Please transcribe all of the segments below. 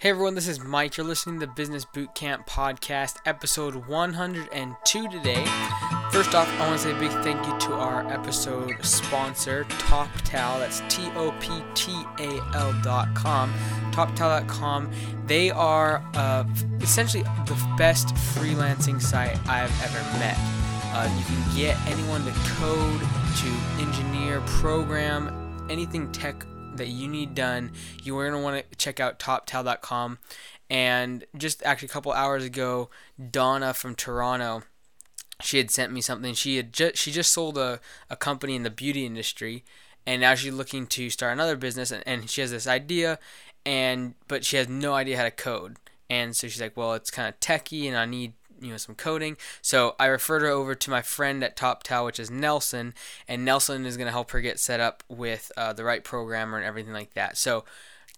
Hey everyone, this is Mike. You're listening to the Business Bootcamp Podcast, episode 102 today. First off, I want to say a big thank you to our episode sponsor, TopTal. That's T O P T A L.com. TopTal.com. They are uh, essentially the best freelancing site I've ever met. Uh, you can get anyone to code, to engineer, program, anything tech that you need done, you are going to want to check out toptal.com. And just actually a couple hours ago, Donna from Toronto, she had sent me something. She had just she just sold a, a company in the beauty industry, and now she's looking to start another business. And, and she has this idea, and but she has no idea how to code. And so she's like, well, it's kind of techy, and I need you know some coding. So I referred her over to my friend at TopTal, which is Nelson, and Nelson is going to help her get set up with uh, the right programmer and everything like that. So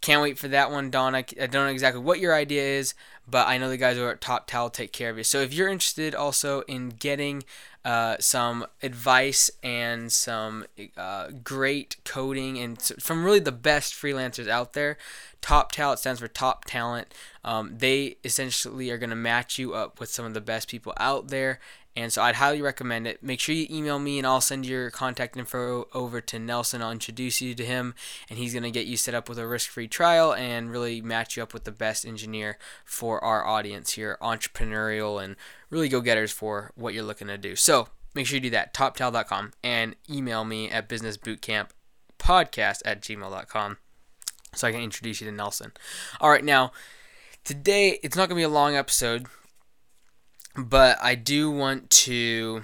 can't wait for that one, Donna. I don't know exactly what your idea is, but I know the guys over at TopTal take care of you. So if you're interested also in getting uh, some advice and some uh, great coding and from really the best freelancers out there, Top Talent stands for top talent. Um, they essentially are going to match you up with some of the best people out there. And so I'd highly recommend it. Make sure you email me and I'll send your contact info over to Nelson. I'll introduce you to him and he's going to get you set up with a risk free trial and really match you up with the best engineer for our audience here, entrepreneurial and really go getters for what you're looking to do. So make sure you do that, toptal.com, and email me at businessbootcamppodcast at gmail.com so I can introduce you to Nelson. All right, now today it's not going to be a long episode, but I do want to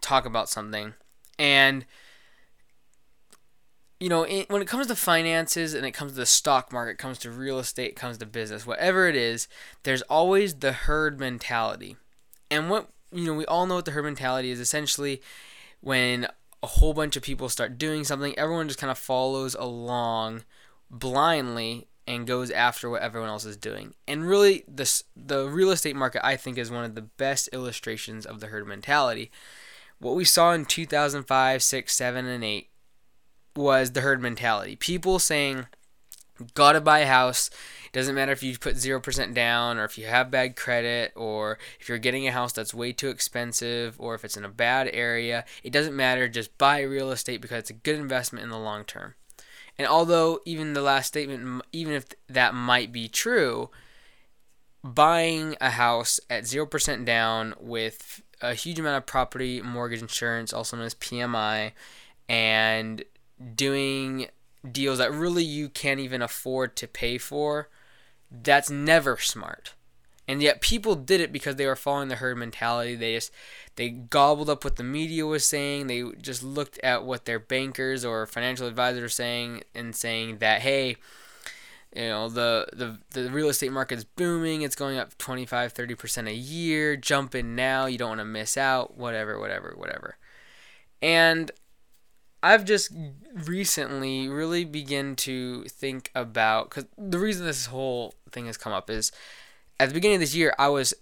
talk about something. And you know, when it comes to finances and it comes to the stock market, comes to real estate, comes to business, whatever it is, there's always the herd mentality. And what you know, we all know what the herd mentality is essentially when a whole bunch of people start doing something, everyone just kind of follows along blindly and goes after what everyone else is doing. And really, this the real estate market I think is one of the best illustrations of the herd mentality. What we saw in 2005, 6, 7, and 8 was the herd mentality. People saying, "Gotta buy a house." Doesn't matter if you put 0% down or if you have bad credit or if you're getting a house that's way too expensive or if it's in a bad area. It doesn't matter. Just buy real estate because it's a good investment in the long term. And although even the last statement, even if that might be true, buying a house at 0% down with a huge amount of property mortgage insurance, also known as PMI, and doing deals that really you can't even afford to pay for, that's never smart. And yet people did it because they were following the herd mentality. They just they gobbled up what the media was saying. They just looked at what their bankers or financial advisors were saying and saying that hey, you know the the the real estate market's booming. It's going up 25 30% a year. Jump in now. You don't want to miss out. Whatever, whatever, whatever. And I've just recently really begin to think about cuz the reason this whole thing has come up is at the beginning of this year, I was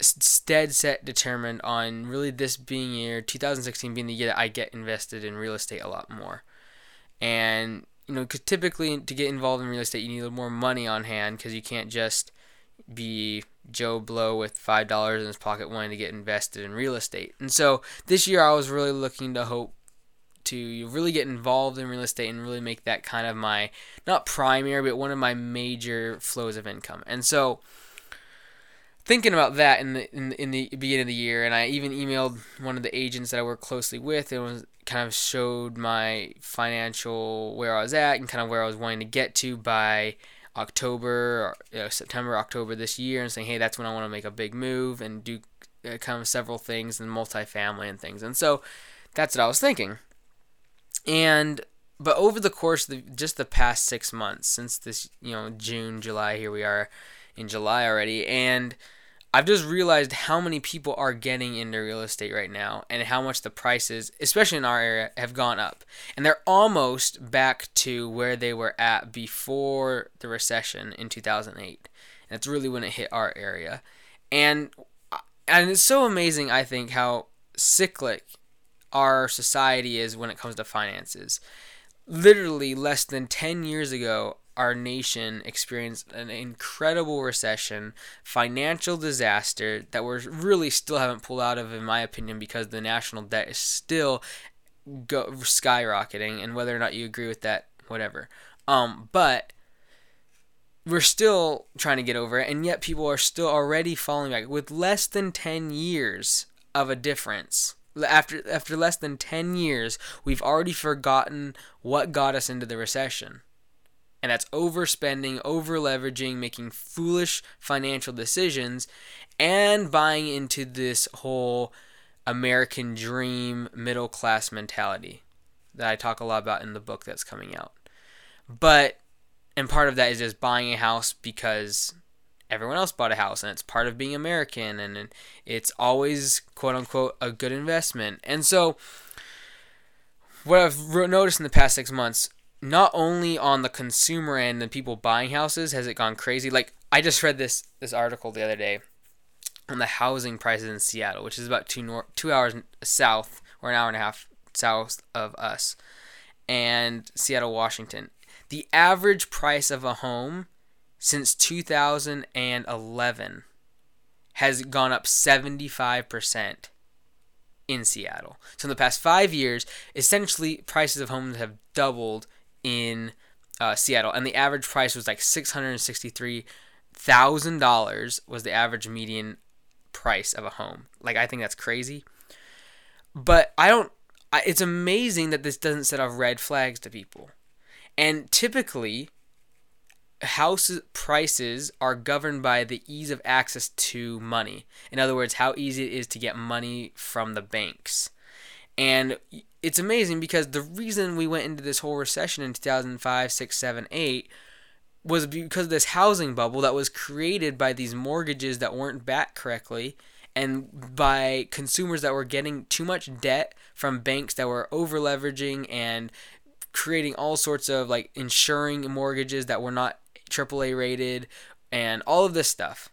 dead set determined on really this being year 2016 being the year that I get invested in real estate a lot more. And you know, because typically to get involved in real estate, you need a little more money on hand because you can't just be Joe Blow with five dollars in his pocket wanting to get invested in real estate. And so this year, I was really looking to hope to really get involved in real estate and really make that kind of my not primary, but one of my major flows of income. And so thinking about that in the in, in the beginning of the year, and I even emailed one of the agents that I work closely with, and was kind of showed my financial where I was at and kind of where I was wanting to get to by October, you know, September, October this year, and saying, hey, that's when I want to make a big move and do uh, kind of several things and multifamily and things, and so that's what I was thinking, and but over the course of the, just the past six months since this you know June, July, here we are in July already, and I've just realized how many people are getting into real estate right now and how much the prices, especially in our area, have gone up. And they're almost back to where they were at before the recession in 2008. And that's really when it hit our area. And uh, and it's so amazing I think how cyclic our society is when it comes to finances. Literally less than 10 years ago, our nation experienced an incredible recession, financial disaster that we're really still haven't pulled out of, in my opinion, because the national debt is still go skyrocketing. And whether or not you agree with that, whatever. Um, but we're still trying to get over it, and yet people are still already falling back with less than 10 years of a difference. After after less than 10 years, we've already forgotten what got us into the recession. And that's overspending, over leveraging, making foolish financial decisions, and buying into this whole American dream middle class mentality that I talk a lot about in the book that's coming out. But and part of that is just buying a house because everyone else bought a house and it's part of being American and it's always quote unquote a good investment. And so what I've noticed in the past 6 months not only on the consumer end and people buying houses has it gone crazy like I just read this this article the other day on the housing prices in Seattle, which is about 2 nor- 2 hours south or an hour and a half south of us and Seattle, Washington the average price of a home since 2011 has gone up 75% in Seattle. So in the past five years, essentially prices of homes have doubled in uh, Seattle, and the average price was like six hundred sixty-three thousand dollars was the average median price of a home. Like I think that's crazy, but I don't. I, it's amazing that this doesn't set off red flags to people. And typically, house prices are governed by the ease of access to money. In other words, how easy it is to get money from the banks. And it's amazing because the reason we went into this whole recession in 2005, 6, 7, 8 was because of this housing bubble that was created by these mortgages that weren't backed correctly and by consumers that were getting too much debt from banks that were over leveraging and creating all sorts of like insuring mortgages that were not AAA rated and all of this stuff.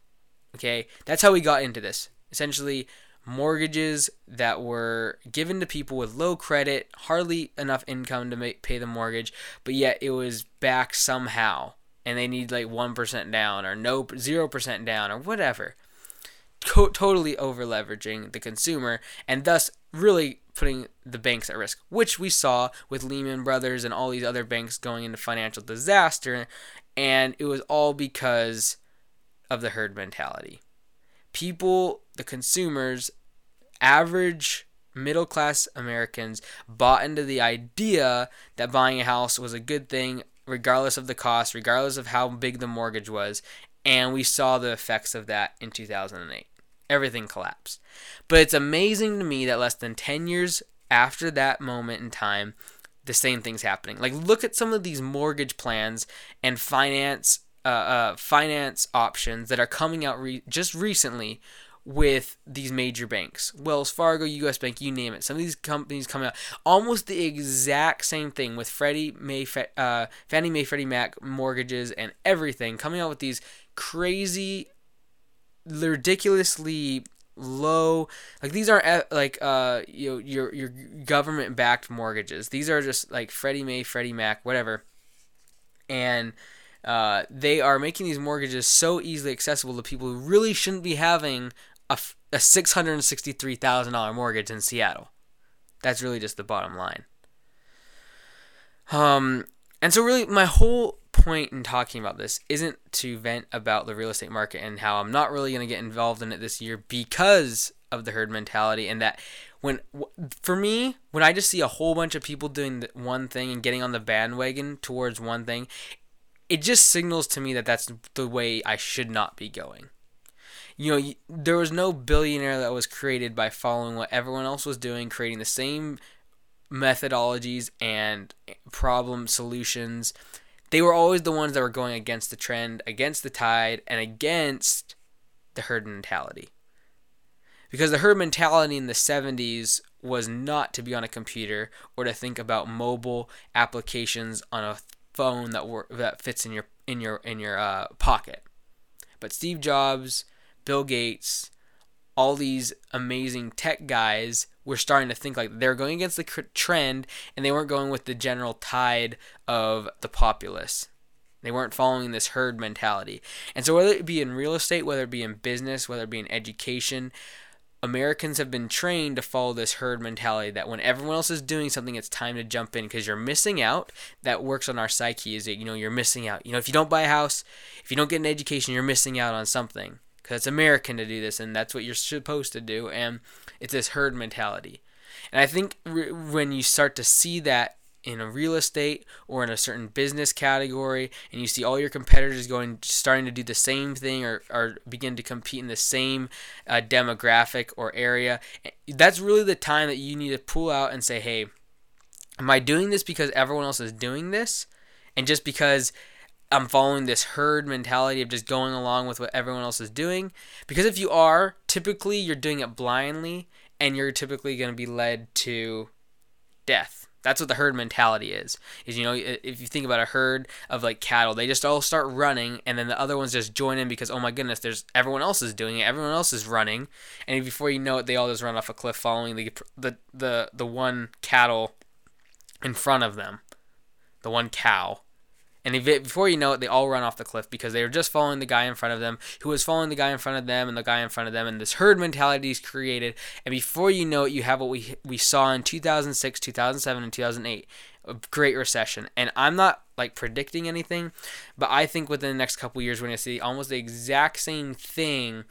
Okay, that's how we got into this. Essentially, mortgages that were given to people with low credit, hardly enough income to make, pay the mortgage, but yet it was back somehow, and they need like one percent down or no zero percent down or whatever. Totally over leveraging the consumer, and thus really putting the banks at risk, which we saw with Lehman Brothers and all these other banks going into financial disaster. And it was all because of the herd mentality. People, the consumers, average middle class Americans bought into the idea that buying a house was a good thing, regardless of the cost, regardless of how big the mortgage was. And we saw the effects of that in 2008 everything collapsed. But it's amazing to me that less than 10 years after that moment in time, the same thing's happening. Like look at some of these mortgage plans and finance uh, uh, finance options that are coming out re- just recently with these major banks, Wells Fargo, U.S. Bank, you name it. Some of these companies coming out almost the exact same thing with Freddie May, uh, Fannie Mae, Freddie Mac mortgages and everything coming out with these crazy ridiculously low like these aren't uh, like uh you know, your your government backed mortgages these are just like Freddie Mae Freddie Mac whatever and uh, they are making these mortgages so easily accessible to people who really shouldn't be having a, a $663,000 mortgage in Seattle. That's really just the bottom line. Um, and so, really, my whole point in talking about this isn't to vent about the real estate market and how I'm not really going to get involved in it this year because of the herd mentality and that when for me when I just see a whole bunch of people doing one thing and getting on the bandwagon towards one thing it just signals to me that that's the way I should not be going. You know, there was no billionaire that was created by following what everyone else was doing, creating the same methodologies and problem solutions they were always the ones that were going against the trend, against the tide, and against the herd mentality. Because the herd mentality in the 70s was not to be on a computer or to think about mobile applications on a phone that were, that fits in your in your in your uh, pocket. But Steve Jobs, Bill Gates, all these amazing tech guys were starting to think like they're going against the trend and they weren't going with the general tide of the populace. They weren't following this herd mentality. And so, whether it be in real estate, whether it be in business, whether it be in education, Americans have been trained to follow this herd mentality that when everyone else is doing something, it's time to jump in because you're missing out. That works on our psyche. Is that you know you're missing out. You know if you don't buy a house, if you don't get an education, you're missing out on something because it's American to do this and that's what you're supposed to do. And it's this herd mentality. And I think re- when you start to see that in a real estate or in a certain business category and you see all your competitors going starting to do the same thing or, or begin to compete in the same uh, demographic or area that's really the time that you need to pull out and say hey am i doing this because everyone else is doing this? And just because i'm following this herd mentality of just going along with what everyone else is doing? Because if you are typically you're doing it blindly and you're typically going to be led to death that's what the herd mentality is. Is you know if you think about a herd of like cattle, they just all start running, and then the other ones just join in because oh my goodness, there's everyone else is doing it, everyone else is running, and before you know it, they all just run off a cliff, following the the the, the one cattle in front of them, the one cow, and before you know it, they all run off the cliff because they were just following the guy in front of them, who was following the guy in front of them, and the guy in front of them, and this herd mentality is created. And before you know it, you have what we we saw in 2006, 2007, and 2008, a great recession. And I'm not like predicting anything, but I think within the next couple years, we're gonna see almost the exact same thing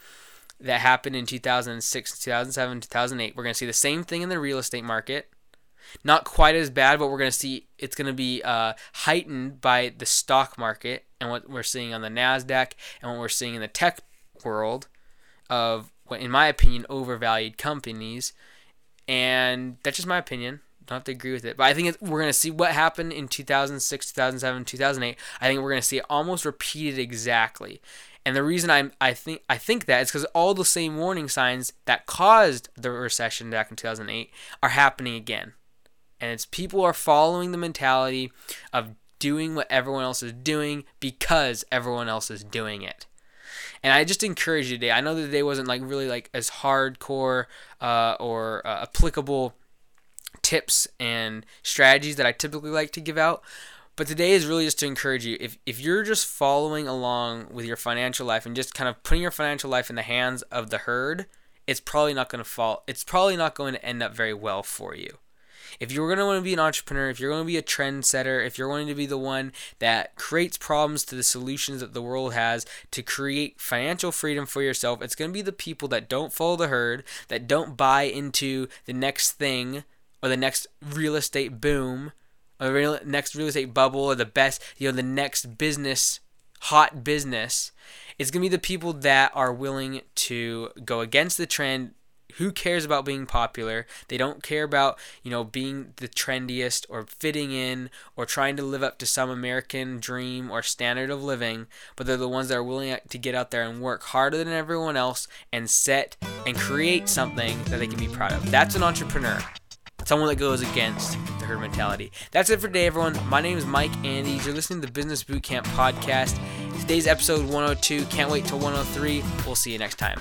that happened in 2006, 2007, 2008. We're going to see the same thing in the real estate market. Not quite as bad, but we're going to see it's going to be uh, heightened by the stock market and what we're seeing on the NASDAQ and what we're seeing in the tech world of, in my opinion, overvalued companies. And that's just my opinion. Don't have to agree with it. But I think we're going to see what happened in 2006, 2007, 2008. I think we're going to see it almost repeated exactly. And the reason I'm I think I think that is because all the same warning signs that caused the recession back in 2008 are happening again and it's people are following the mentality of doing what everyone else is doing because everyone else is doing it. And I just encourage you today. I know that today wasn't like really like as hardcore uh, or uh, applicable tips and strategies that I typically like to give out. But today is really just to encourage you. If, if you're just following along with your financial life and just kind of putting your financial life in the hands of the herd, it's probably not going to fall. It's probably not going to end up very well for you if you're going to want to be an entrepreneur, if you're going to be a trendsetter, if you're going to be the one that creates problems to the solutions that the world has to create financial freedom for yourself, it's going to be the people that don't follow the herd, that don't buy into the next thing or the next real estate boom or the next real estate bubble or the best, you know, the next business, hot business. It's going to be the people that are willing to go against the trend, who cares about being popular? They don't care about, you know, being the trendiest or fitting in or trying to live up to some American dream or standard of living, but they're the ones that are willing to get out there and work harder than everyone else and set and create something that they can be proud of. That's an entrepreneur. Someone that goes against the herd mentality. That's it for today, everyone. My name is Mike Andes. You're listening to the Business Bootcamp podcast. Today's episode 102. Can't wait till 103. We'll see you next time.